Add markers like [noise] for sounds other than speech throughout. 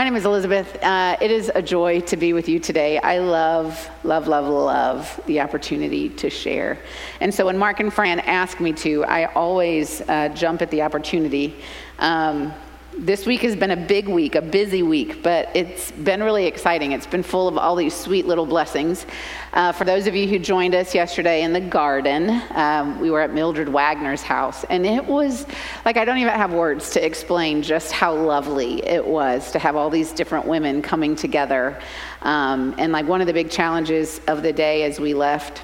My name is Elizabeth. Uh, it is a joy to be with you today. I love, love, love, love the opportunity to share. And so when Mark and Fran ask me to, I always uh, jump at the opportunity. Um, this week has been a big week, a busy week, but it's been really exciting. It's been full of all these sweet little blessings. Uh, for those of you who joined us yesterday in the garden, um, we were at Mildred Wagner's house, and it was like I don't even have words to explain just how lovely it was to have all these different women coming together. Um, and like one of the big challenges of the day as we left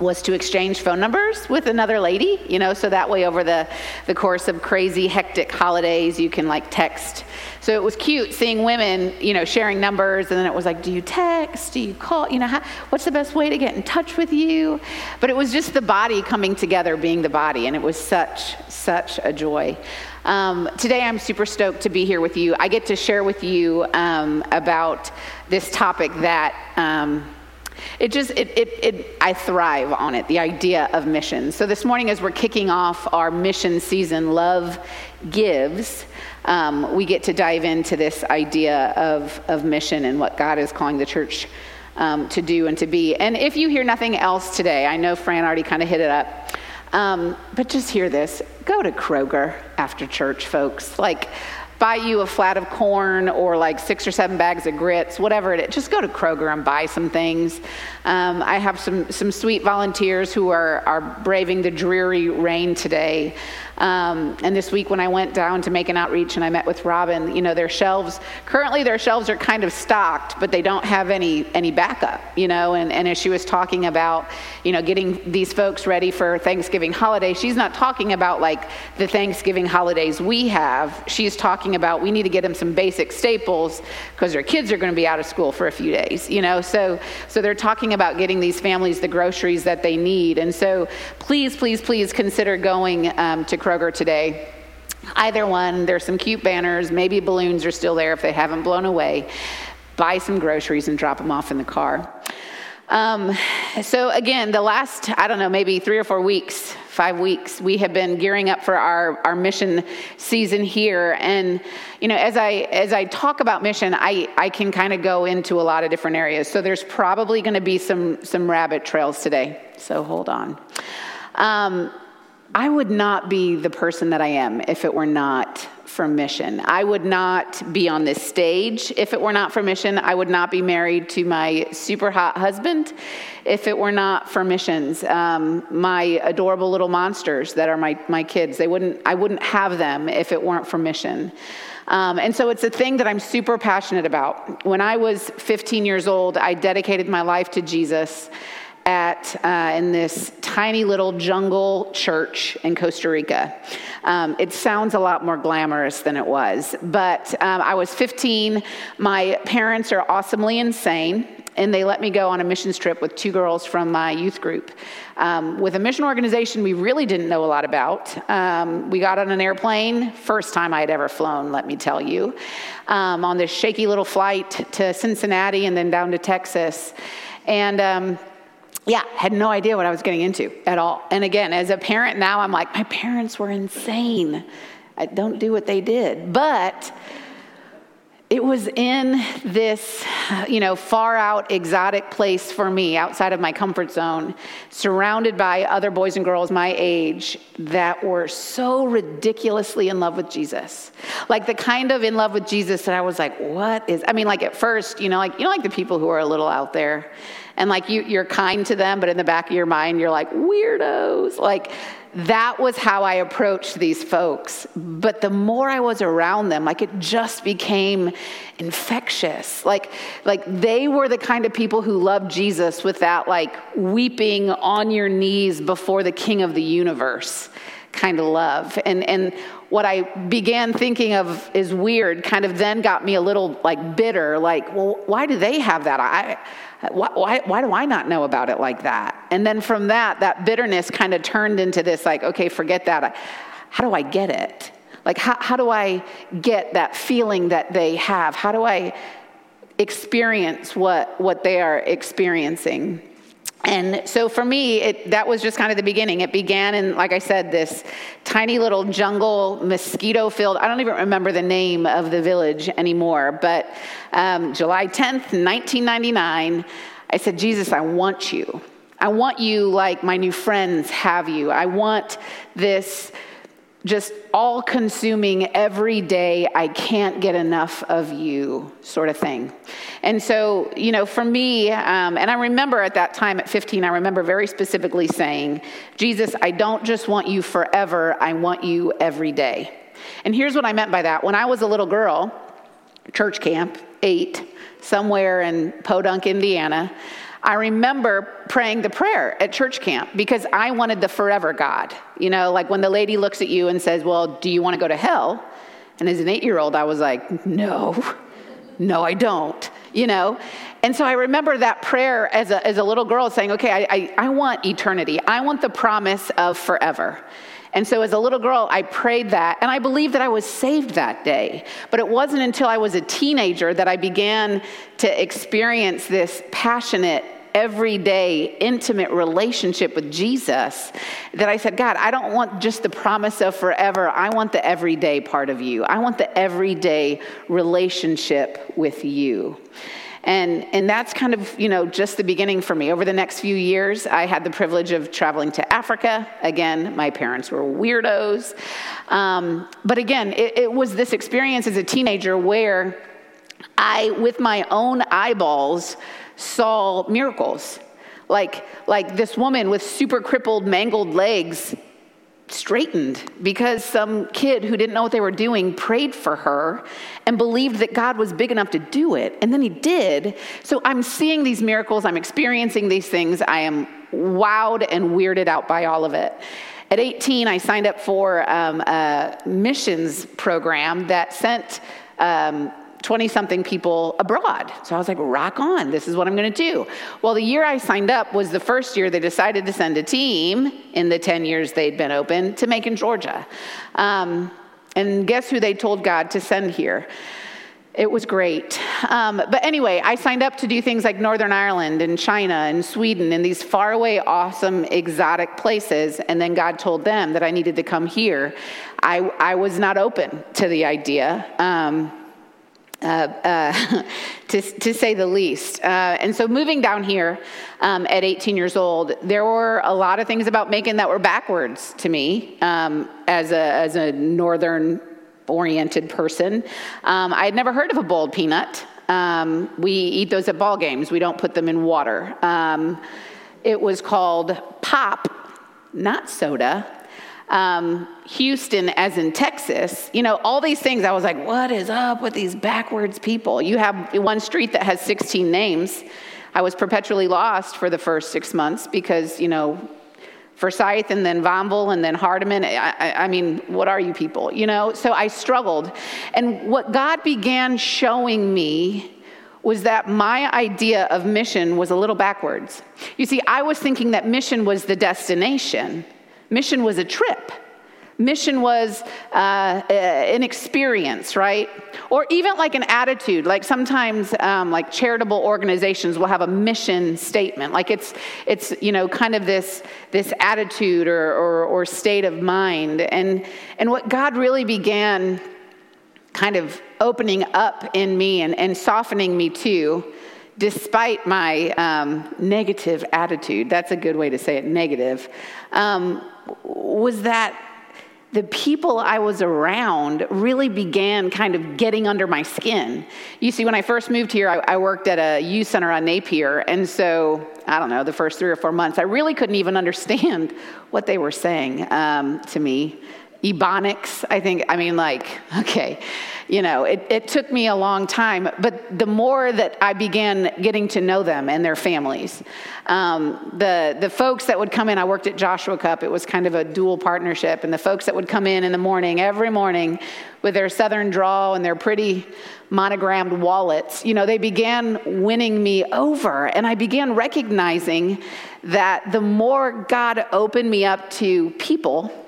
was to exchange phone numbers with another lady, you know, so that way over the, the course of crazy, hectic holidays, you can like text. So it was cute seeing women, you know, sharing numbers, and then it was like, do you text? Do you call? You know, how, what's the best way to get in touch with you? But it was just the body coming together, being the body, and it was such, such a joy. Um, today, I'm super stoked to be here with you. I get to share with you um, about this topic that. Um, it just, it, it, it, I thrive on it, the idea of mission. So this morning, as we're kicking off our mission season, Love Gives, um, we get to dive into this idea of, of mission and what God is calling the church um, to do and to be. And if you hear nothing else today, I know Fran already kind of hit it up, um, but just hear this go to Kroger after church, folks. Like, buy you a flat of corn or like six or seven bags of grits, whatever it is. Just go to Kroger and buy some things. Um, I have some, some sweet volunteers who are, are braving the dreary rain today. Um, and this week, when I went down to Macon Outreach and I met with Robin, you know, their shelves, currently their shelves are kind of stocked, but they don't have any, any backup, you know. And, and as she was talking about, you know, getting these folks ready for Thanksgiving holiday, she's not talking about like the Thanksgiving holidays we have. She's talking about we need to get them some basic staples because their kids are going to be out of school for a few days, you know. So, so they're talking about getting these families the groceries that they need. And so please, please, please consider going um, to Kroger today. Either one, there's some cute banners, maybe balloons are still there if they haven't blown away. Buy some groceries and drop them off in the car. Um, so, again, the last, I don't know, maybe three or four weeks, five weeks, we have been gearing up for our, our mission season here. And, you know, as I, as I talk about mission, I, I can kind of go into a lot of different areas. So, there's probably going to be some, some rabbit trails today. So, hold on. Um, I would not be the person that I am if it were not for mission. I would not be on this stage if it were not for mission. I would not be married to my super hot husband if it were not for missions. Um, my adorable little monsters that are my, my kids, they wouldn't, I wouldn't have them if it weren't for mission. Um, and so it's a thing that I'm super passionate about. When I was 15 years old, I dedicated my life to Jesus at uh, in this tiny little jungle church in Costa Rica. Um, it sounds a lot more glamorous than it was, but um, I was 15. My parents are awesomely insane. And they let me go on a missions trip with two girls from my youth group. Um, with a mission organization we really didn't know a lot about. Um, we got on an airplane, first time I had ever flown, let me tell you, um, on this shaky little flight to Cincinnati and then down to Texas. And um, yeah, had no idea what I was getting into at all. And again, as a parent now, I'm like, my parents were insane. I don't do what they did. But it was in this, you know, far out exotic place for me outside of my comfort zone, surrounded by other boys and girls my age that were so ridiculously in love with Jesus. Like the kind of in love with Jesus that I was like, what is, I mean, like at first, you know, like, you know, like the people who are a little out there and like you, you're kind to them, but in the back of your mind, you're like, weirdos. Like, that was how I approached these folks. But the more I was around them, like it just became infectious. Like, like they were the kind of people who loved Jesus with that like weeping on your knees before the king of the universe kind of love. And and what I began thinking of is weird kind of then got me a little like bitter, like, well, why do they have that? I why, why, do I not know about it like that? And then from that, that bitterness kind of turned into this like, okay, forget that. How do I get it? Like, how, how do I get that feeling that they have? How do I experience what, what they are experiencing? And so for me, it, that was just kind of the beginning. It began in, like I said, this tiny little jungle, mosquito filled, I don't even remember the name of the village anymore, but um, July 10th, 1999, I said, Jesus, I want you. I want you like my new friends have you. I want this just all consuming every day, I can't get enough of you sort of thing. And so, you know, for me, um, and I remember at that time at 15, I remember very specifically saying, Jesus, I don't just want you forever, I want you every day. And here's what I meant by that. When I was a little girl, church camp, eight, somewhere in Podunk, Indiana, I remember praying the prayer at church camp because I wanted the forever God. You know, like when the lady looks at you and says, Well, do you want to go to hell? And as an eight year old, I was like, No, no, I don't. You know? And so I remember that prayer as a, as a little girl saying, Okay, I, I, I want eternity. I want the promise of forever. And so as a little girl, I prayed that, and I believed that I was saved that day. But it wasn't until I was a teenager that I began to experience this passionate everyday, intimate relationship with Jesus that I said, God, I don't want just the promise of forever. I want the everyday part of you. I want the everyday relationship with you. And, and that's kind of, you know, just the beginning for me. Over the next few years, I had the privilege of traveling to Africa. Again, my parents were weirdos. Um, but again, it, it was this experience as a teenager where I, with my own eyeballs, saw miracles. Like, like this woman with super crippled, mangled legs straightened because some kid who didn't know what they were doing prayed for her and believed that God was big enough to do it. And then he did. So I'm seeing these miracles, I'm experiencing these things. I am wowed and weirded out by all of it. At 18, I signed up for um, a missions program that sent um, 20 something people abroad. So I was like, rock on, this is what I'm going to do. Well, the year I signed up was the first year they decided to send a team in the 10 years they'd been open to Macon, Georgia. Um, and guess who they told God to send here? It was great. Um, but anyway, I signed up to do things like Northern Ireland and China and Sweden and these faraway, awesome, exotic places. And then God told them that I needed to come here. I, I was not open to the idea. Um, uh, uh, [laughs] to, to say the least. Uh, and so, moving down here um, at 18 years old, there were a lot of things about Macon that were backwards to me um, as, a, as a northern oriented person. Um, I had never heard of a boiled peanut. Um, we eat those at ball games, we don't put them in water. Um, it was called pop, not soda um, Houston as in Texas, you know, all these things. I was like, what is up with these backwards people? You have one street that has 16 names. I was perpetually lost for the first six months because, you know, Forsyth and then Vineville and then Hardeman. I, I, I, mean, what are you people? You know, so I struggled. And what God began showing me was that my idea of mission was a little backwards. You see, I was thinking that mission was the destination. Mission was a trip. Mission was uh, an experience, right? Or even like an attitude. Like sometimes, um, like charitable organizations will have a mission statement. Like it's, it's you know, kind of this this attitude or, or, or state of mind. And and what God really began, kind of opening up in me and, and softening me too, despite my um, negative attitude. That's a good way to say it. Negative. Um, was that the people I was around really began kind of getting under my skin. You see, when I first moved here, I, I, worked at a youth center on Napier. And so, I don't know, the first three or four months, I really couldn't even [laughs] understand what they were saying um, to me. Ebonics, I think, I mean, like, [laughs] okay you know, it, it took me a long time, but the more that I began getting to know them and their families, um, the, the folks that would come in, I worked at Joshua Cup, it was kind of a dual partnership, and the folks that would come in in the morning, every morning, with their southern drawl and their pretty monogrammed wallets, you know, they began winning me over. And I began recognizing that the more God opened me up to people,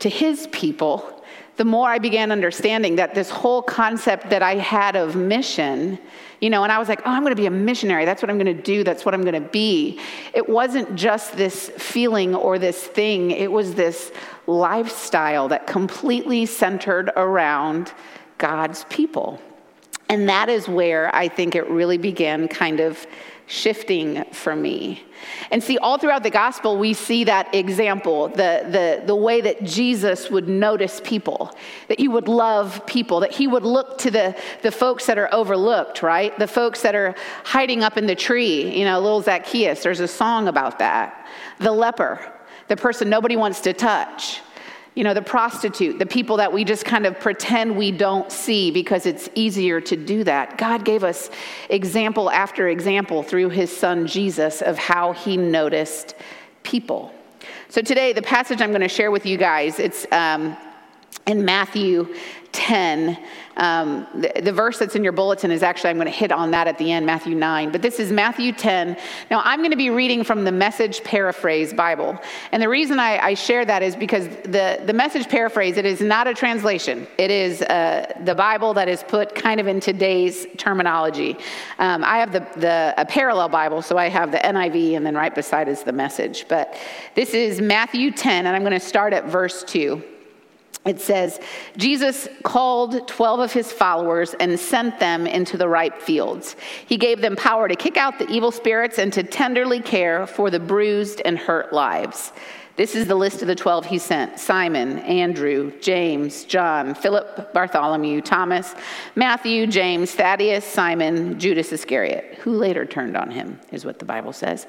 to his people, the more I began understanding that this whole concept that I had of mission, you know, and I was like, oh, I'm going to be a missionary. That's what I'm going to do. That's what I'm going to be. It wasn't just this feeling or this thing, it was this lifestyle that completely centered around God's people. And that is where I think it really began kind of shifting for me. And see, all throughout the gospel, we see that example the, the, the way that Jesus would notice people, that he would love people, that he would look to the, the folks that are overlooked, right? The folks that are hiding up in the tree, you know, little Zacchaeus, there's a song about that. The leper, the person nobody wants to touch you know, the prostitute, the people that we just kind of pretend we don't see because it's easier to do that. God gave us example after example through his son Jesus of how he noticed people. So today, the passage I'm going to share with you guys, it's um, in Matthew 10. Um, the, the, verse that's in your bulletin is actually, I'm going to hit on that at the end, Matthew 9. But this is Matthew 10. Now, I'm going to be reading from the Message Paraphrase Bible. And the reason I, I share that is because the, the Message Paraphrase, it is not a translation. It is uh, the Bible that is put kind of in today's terminology. Um, I have the, the, a parallel Bible, so I have the NIV, and then right beside is the Message. But this is Matthew 10, and I'm going to start at verse 2 it says, Jesus called 12 of his followers and sent them into the ripe fields. He gave them power to kick out the evil spirits and to tenderly care for the bruised and hurt lives. This is the list of the 12 he sent Simon, Andrew, James, John, Philip, Bartholomew, Thomas, Matthew, James, Thaddeus, Simon, Judas Iscariot, who later turned on him, is what the Bible says.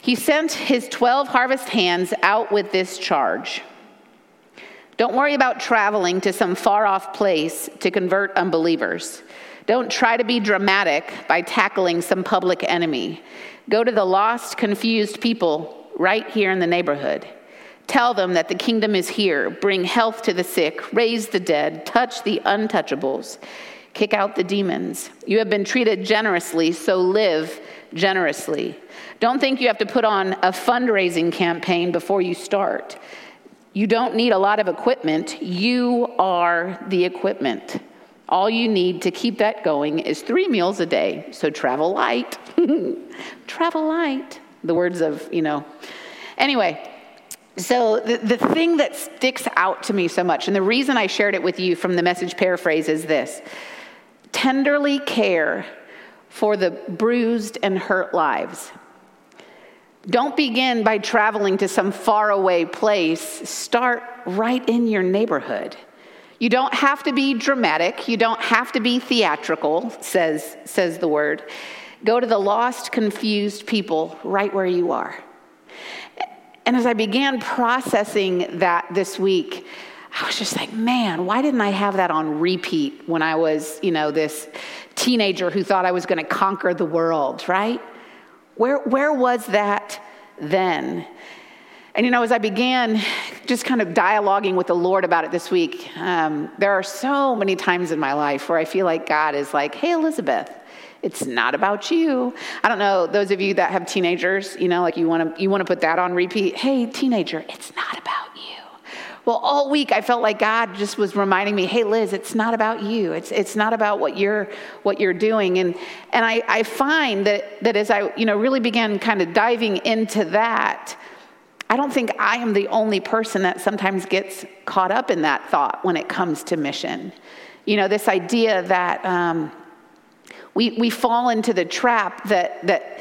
He sent his 12 harvest hands out with this charge. Don't worry about traveling to some far off place to convert unbelievers. Don't try to be dramatic by tackling some public enemy. Go to the lost, confused people right here in the neighborhood. Tell them that the kingdom is here. Bring health to the sick, raise the dead, touch the untouchables, kick out the demons. You have been treated generously, so live generously. Don't think you have to put on a fundraising campaign before you start. You don't need a lot of equipment, you are the equipment. All you need to keep that going is three meals a day. So travel light. [laughs] travel light. The words of, you know. Anyway, so the, the thing that sticks out to me so much, and the reason I shared it with you from the message paraphrase is this tenderly care for the bruised and hurt lives. Don't begin by traveling to some faraway place. Start right in your neighborhood. You don't have to be dramatic. You don't have to be theatrical, says, says the word. Go to the lost, confused people right where you are. And as I began processing that this week, I was just like, man, why didn't I have that on repeat when I was, you know, this teenager who thought I was going to conquer the world, right? Where, where was that then? And you know, as I began just kind of dialoguing with the Lord about it this week, um, there are so many times in my life where I feel like God is like, hey, Elizabeth, it's not about you. I don't know, those of you that have teenagers, you know, like you want to you want to put that on repeat. Hey, teenager, it's not about. Well, all week I felt like God just was reminding me, hey Liz, it's not about you. It's it's not about what you're what you're doing. And and I, I find that that as I, you know, really began kind of diving into that, I don't think I am the only person that sometimes gets caught up in that thought when it comes to mission. You know, this idea that um, we, we fall into the trap that, that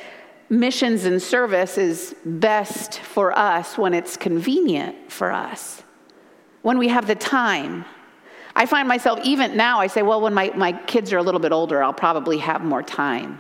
missions and service is best for us when it's convenient for us when we have the time. I find myself, even now, I say, well, when my, my kids are a little bit older, I'll probably have more time.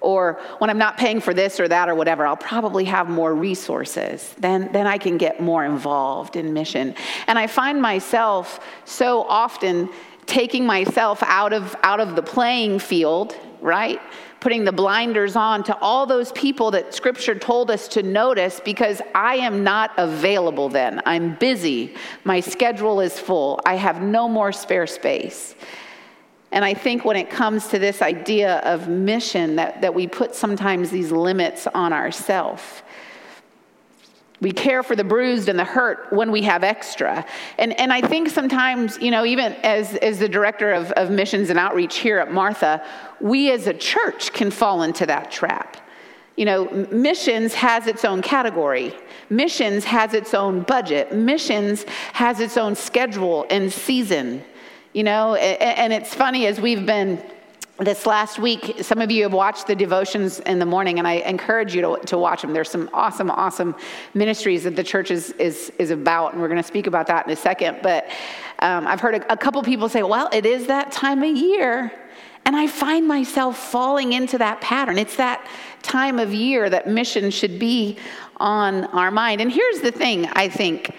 Or when I'm not paying for this or that or whatever, I'll probably have more resources. Then, then I can get more involved in mission. And I find myself so often taking myself out of, out of the playing field, right? Putting the blinders on to all those people that scripture told us to notice because I am not available then. I'm busy. My schedule is full. I have no more spare space. And I think when it comes to this idea of mission, that, that we put sometimes these limits on ourselves. We care for the bruised and the hurt when we have extra. And, and I think sometimes, you know, even as, as the director of, of missions and outreach here at Martha, we as a church can fall into that trap. You know, missions has its own category. Missions has its own budget. Missions has its own schedule and season. You know, and it's funny as we've been this last week, some of you have watched the devotions in the morning, and I encourage you to, to watch them. There's some awesome, awesome ministries that the church is, is, is about, and we're going to speak about that in a second. But um, I've heard a, a couple people say, well, it is that time of year. And I find myself falling into that pattern. It's that time of year that mission should be on our mind. And here's the thing I think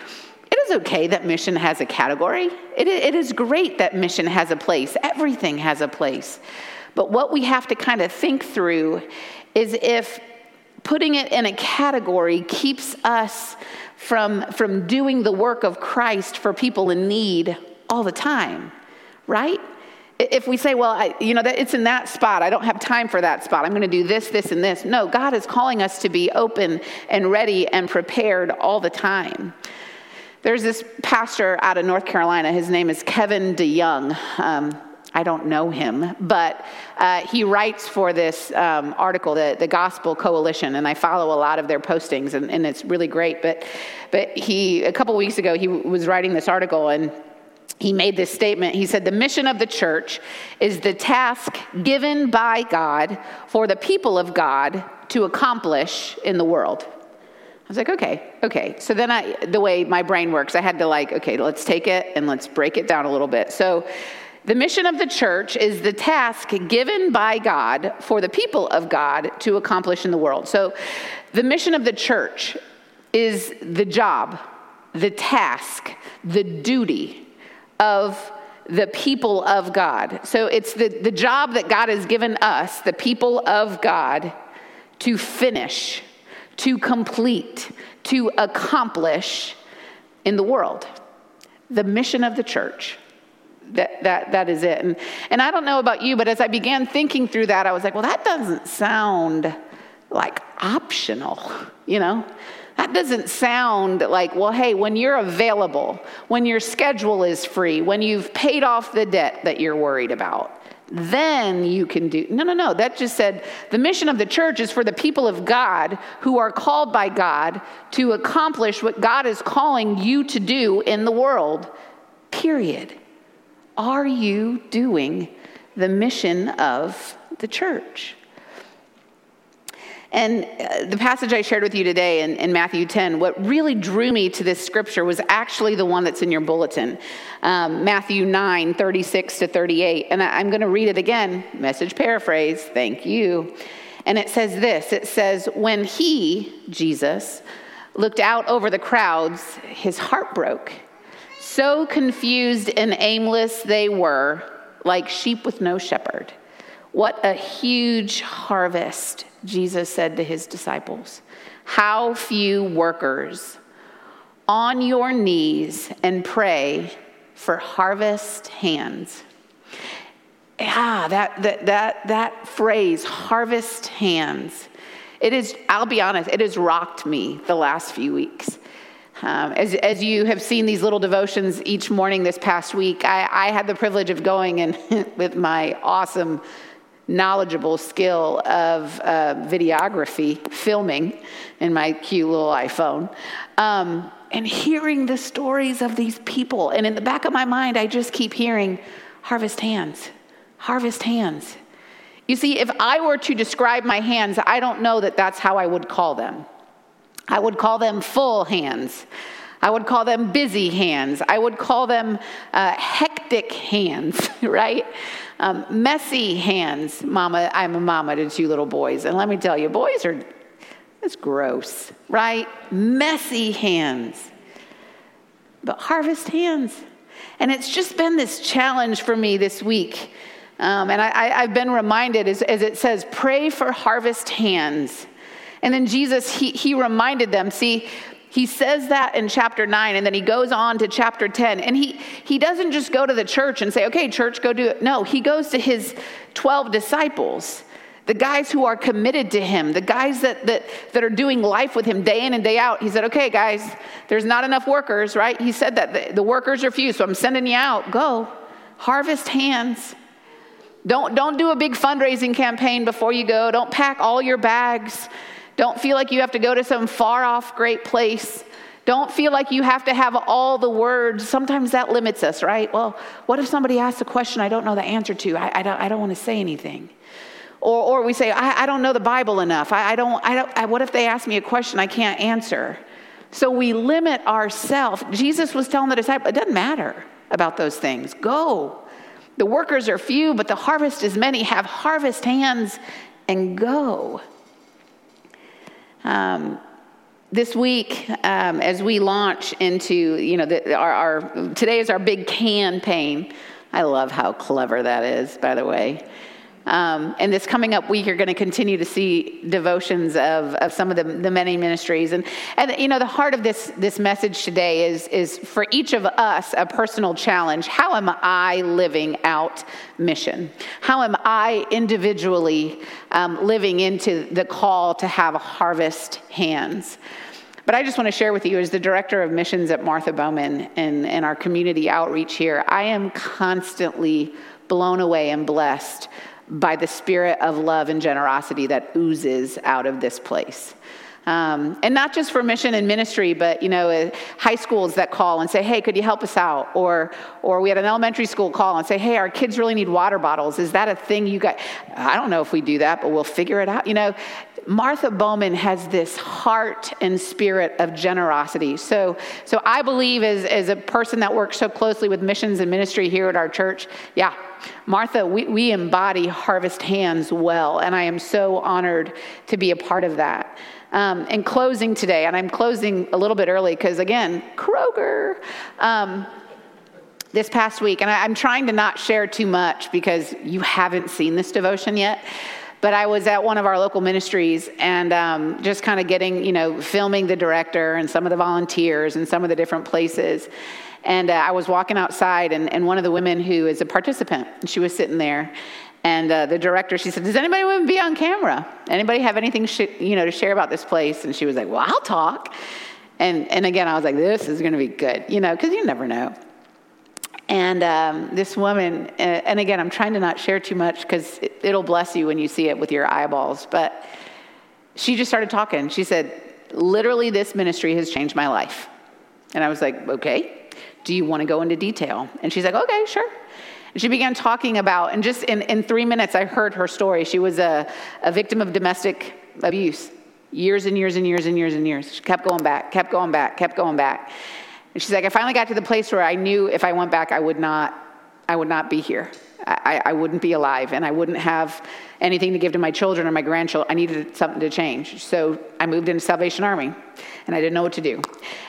okay that mission has a category, it, it is great that mission has a place, everything has a place. But what we have to kind of think through is if putting it in a category keeps us from, from doing the work of Christ for people in need all the time, right? If we say, well, I, you know, that it's in that spot, I don't have time for that spot, I'm going to do this, this, and this. No, God is calling us to be open and ready and prepared all the time. There's this pastor out of North Carolina. His name is Kevin DeYoung. Um, I don't know him, but uh, he writes for this um, article, the, the Gospel Coalition, and I follow a lot of their postings, and, and it's really great. But, but he, a couple weeks ago, he was writing this article, and he made this statement. He said, The mission of the church is the task given by God for the people of God to accomplish in the world. I was like, okay, okay. So then I, the way my brain works, I had to like, okay, let's take it and let's break it down a little bit. So the mission of the church is the task given by God for the people of God to accomplish in the world. So, the mission of the church is the job, the task, the duty of the people of God. So, it's the, the job that God has given us, the people of God, to finish, to complete, to accomplish in the world. The mission of the church that, that, that is it. And, and I don't know about you, but as I began thinking through that, I was like, well, that doesn't sound like optional, you know? That doesn't sound like, well, hey, when you're available, when your schedule is free, when you've paid off the debt that you're worried about, then you can do. No, no, no. That just said the mission of the church is for the people of God who are called by God to accomplish what God is calling you to do in the world, period. Are you doing the mission of the church? And uh, the passage I shared with you today in, in, Matthew 10, what really drew me to this scripture was actually the one that's in your bulletin um, Matthew 9, 36 to 38. And I, I'm going to read it again, message paraphrase, thank you. And it says this it says, When he, Jesus, looked out over the crowds, his heart broke so confused and aimless they were, like sheep with no shepherd. What a huge harvest, Jesus said to his disciples. How few workers. On your knees and pray for harvest hands. Yeah, that, that, that, that phrase, harvest hands. It is, I'll be honest, it has rocked me the last few weeks. Um, as, as you have seen these little devotions each morning this past week, I, I had the privilege of going and [laughs] with my awesome, knowledgeable skill of uh, videography, filming in my cute little iPhone, um, and hearing the stories of these people. And in the back of my mind, I just keep hearing harvest hands, harvest hands. You see, if I were to describe my hands, I don't know that that's how I would call them. I would call them full hands. I would call them busy hands. I would call them uh, hectic hands, [laughs] right? Um, messy hands. Mama, I'm a mama to two little boys. And let me tell you, boys are, it's gross, right? Messy hands. But harvest hands. And it's just been this challenge for me this week. Um, and I, have been reminded, as, as it says, pray for harvest hands. And then Jesus, he, he reminded them, see, he says that in chapter 9 and then he goes on to chapter 10 and he he doesn't just go to the church and say okay church go do it no he goes to his 12 disciples the guys who are committed to him, the guys that, that, that are doing life with him day in and day out. He said, Okay, guys, there's not enough workers, right? He said that the, the workers are few, so I'm sending you out. Go, harvest hands. Don't, don't do a big fundraising campaign before you go. Don't pack all your bags. Don't feel like you have to go to some far off great place. Don't feel like you have to have all the words. Sometimes that limits us, right? Well, what if somebody asks a question I don't know the answer to? I, I don't, I don't want to say anything. Or, or we say, I, I don't know the Bible enough. I, I don't, I don't I, what if they ask me a question I can't answer? So we limit ourselves. Jesus was telling the disciples, it doesn't matter about those things. Go. The workers are few, but the harvest is many. Have harvest hands and go. Um, this week, um, as we launch into, you know, the, our, our, today is our big campaign. I love how clever that is, by the way. Um, and this coming up week, you're going to continue to see devotions of, of some of the, the many ministries. And, and, you know, the heart of this, this message today is, is for each of us a personal challenge. How am I living out mission? How am I individually um, living into the call to have harvest hands? But I just want to share with you, as the director of missions at Martha Bowman and, and our community outreach here, I am constantly blown away and blessed by the spirit of love and generosity that oozes out of this place. Um, and not just for mission and ministry, but you know, uh, high schools that call and say, "Hey, could you help us out?" Or, or we had an elementary school call and say, "Hey, our kids really need water bottles. Is that a thing you got?" I don't know if we do that, but we'll figure it out. You know, Martha Bowman has this heart and spirit of generosity. So, so I believe as, as a person that works so closely with missions and ministry here at our church, yeah, Martha, we, we embody Harvest Hands well, and I am so honored to be a part of that. Um, in closing today, and I'm closing a little bit early because, again, Kroger. Um, this past week, and I, I'm trying to not share too much because you haven't seen this devotion yet but I was at one of our local ministries and um, just kind of getting, you know, filming the director and some of the volunteers and some of the different places. And uh, I was walking outside, and, and one of the women who is a participant, she was sitting there. And uh, the director, she said, "Does anybody want to be on camera? Anybody have anything, sh- you know, to share about this place?" And she was like, "Well, I'll talk." And and again, I was like, "This is going to be good," you know, because you never know. And um, this woman, uh, and again, I'm trying to not share too much because it, it'll bless you when you see it with your eyeballs. But she just started talking. She said, "Literally, this ministry has changed my life." And I was like, "Okay." Do you want to go into detail? And she's like, Okay, sure. And she began talking about, and just in, in three minutes, I heard her story. She was a, a victim of domestic abuse years and years and years and years and years. She kept going back, kept going back, kept going back. And she's like, I finally got to the place where I knew if I went back, I would not, I would not be here. I, I wouldn't be alive and I wouldn't have anything to give to my children or my grandchildren. I needed something to change. So I moved into Salvation Army and I didn't know what to do.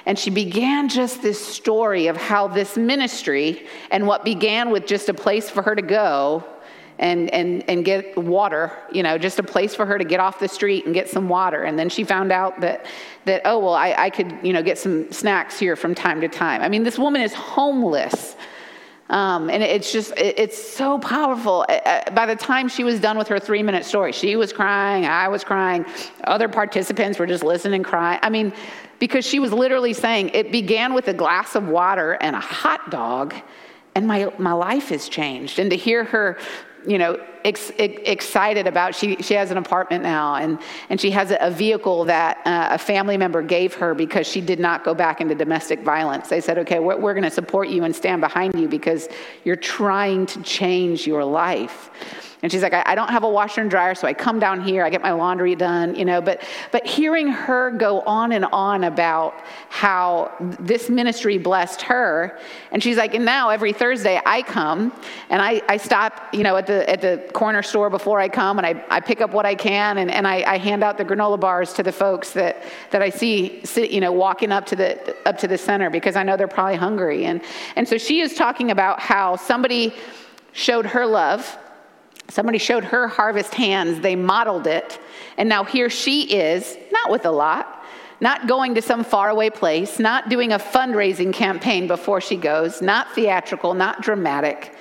And she began just this story of how this ministry and what began with just a place for her to go and, and, and get water, you know, just a place for her to get off the street and get some water. And then she found out that, that oh, well, I, I could, you know, get some snacks here from time to time. I mean, this woman is homeless. Um, and it's just, it's so powerful. By the time she was done with her three minute story, she was crying, I was crying, other participants were just listening, crying. I mean, because she was literally saying, it began with a glass of water and a hot dog, and my, my life has changed. And to hear her you know, ex- excited about. She she has an apartment now, and and she has a, vehicle that uh, a family member gave her because she did not go back into domestic violence. They said, okay, we're, we're going to support you and stand behind you because you're trying to change your life. And she's like, I, I, don't have a washer and dryer, so I come down here, I get my laundry done, you know. But but hearing her go on and on about how this ministry blessed her, and she's like, and now every Thursday I come and I, I stop, you know, at the at the corner store before I come and I, I pick up what I can and, and I, I hand out the granola bars to the folks that, that I see sit, you know, walking up to the up to the center because I know they're probably hungry. And and so she is talking about how somebody showed her love. Somebody showed her harvest hands, they modeled it, and now here she is, not with a lot, not going to some faraway place, not doing a fundraising campaign before she goes, not theatrical, not dramatic,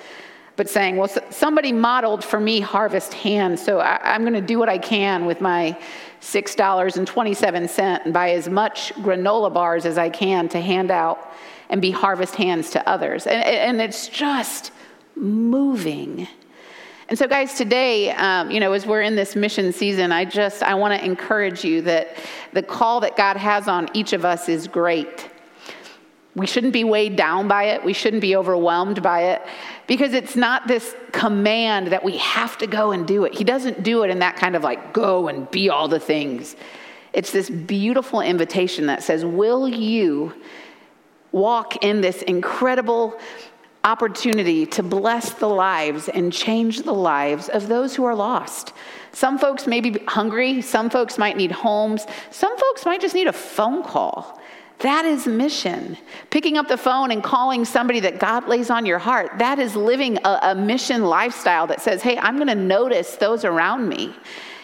but saying, well, somebody modeled for me harvest hands, so I, am going to do what I can with my $6.27 and buy as much granola bars as I can to hand out and be harvest hands to others. And, and it's just moving. And so, guys, today, um, you know, as we're in this mission season, I just I want to encourage you that the call that God has on each of us is great. We shouldn't be weighed down by it. We shouldn't be overwhelmed by it because it's not this command that we have to go and do it. He doesn't do it in that kind of like, go and be all the things. It's this beautiful invitation that says, Will you walk in this incredible opportunity to bless the lives and change the lives of those who are lost? Some folks may be hungry, some folks might need homes, some folks might just need a phone call. That is mission. Picking up the phone and calling somebody that God lays on your heart, that is living a, a mission lifestyle that says, hey, I'm going to notice those around me.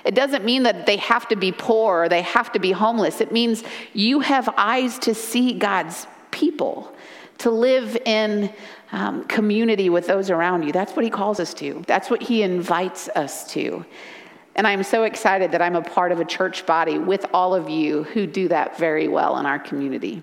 It doesn't mean that they have to be poor or they have to be homeless. It means you have eyes to see God's people, to live in um, community with those around you. That's what He calls us to, that's what He invites us to. And I'm so excited that I'm a part of a church body with all of you who do that very well in our community.